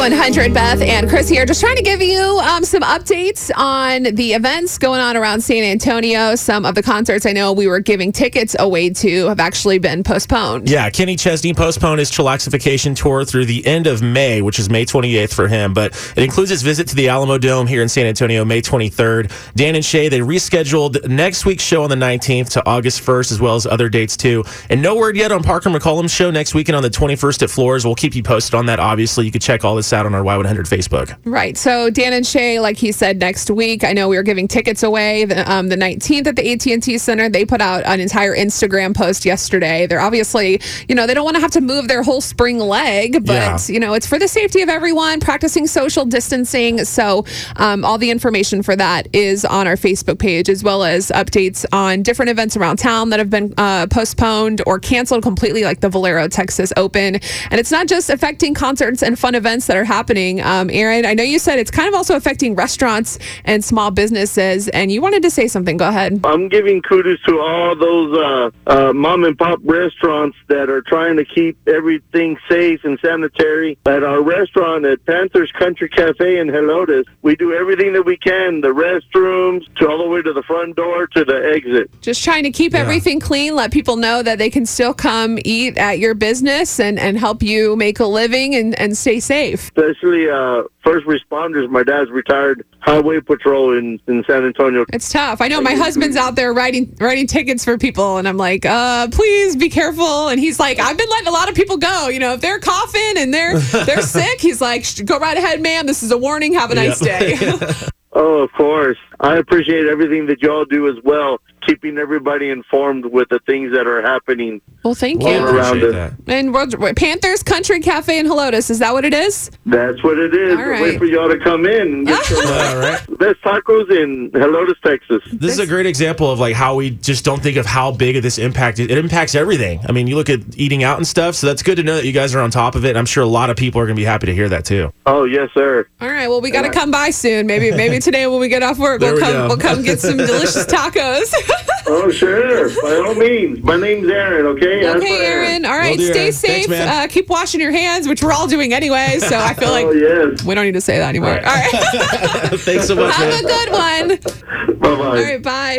Y100 Beth and Chris here, just trying to give you um, some updates on the events going on around San Antonio. Some of the concerts I know we were giving tickets away to have actually been postponed. Yeah, Kenny Chesney postponed his chillaxification tour through the end of May, which is May 28th for him, but it includes his visit to the Alamo Dome here in San Antonio, May 23rd. Dan and Shay, they rescheduled next week's show on the 19th to August 1st, as well as other dates too. And no word yet on Parker McCollum's show next weekend on the 21st at Floore's. We'll keep you posted on that, obviously. You can check all this out on our Y100 Facebook. Right. So Dan and Shay, like he said, next week. I know we were giving tickets away the, um, the 19th at the AT&T Center. They put out an entire Instagram post yesterday. They're obviously, you know, they don't want to have to move their whole spring leg, but Yeah. you know, it's for the safety of everyone, practicing social distancing. So um, all the information for that is on our Facebook page, as well as updates on different events around town that have been uh, postponed or canceled completely, like the Valero Texas Open. And it's not just affecting concerts and fun events that are happening. Um, Aaron, I know you said it's kind of also affecting restaurants and small businesses, and you wanted to say something. Go ahead. I'm giving kudos to all those uh, uh, mom and pop restaurants that are trying to keep everything safe and sanitary. At our restaurant at Panthers Country Cafe in Helotes, we do everything that we can the restrooms to all the way to the front door to the exit. Just trying to keep everything clean, let people know that they can still come eat at your business and, and help you make a living and, and stay safe. Especially uh, first responders. My dad's retired highway patrol in, in San Antonio. It's tough. I know my husband's out there writing writing tickets for people, and I'm like, uh, please be careful. And he's like, I've been letting a lot of people go. You know, if they're coughing and they're they're sick, he's like, go right ahead, ma'am. This is a warning. Have a nice day. Oh, of course. I appreciate everything that y'all do as well, keeping everybody informed with the things that are happening. well, thank Well, you. around appreciate it. that. And World- Panthers Country Cafe in Helotes. Is that what it is? That's what it is. All right. Wait for y'all to come in and get some All right. best tacos in Helotes, Texas. This is a great example of like how we just don't think of how big of this impact it, it impacts everything. I mean, you look at eating out and stuff, so that's good to know that you guys are on top of it. And I'm sure a lot of people are going to be happy to hear that too. Oh, yes, sir. All right. Well, we got to come by soon. Maybe maybe today when we get off work, There we'll we come go. we'll come get some delicious tacos. Oh, sure. By all means. My name's Aaron, okay? Okay, Aaron. All right. Will do, Stay Aaron. safe. Thanks, uh, keep washing your hands, which we're all doing anyway. So I feel like Oh, yes. we don't need to say that anymore. All right. Thanks so much, man. Have a good one. Bye-bye. All right. Bye.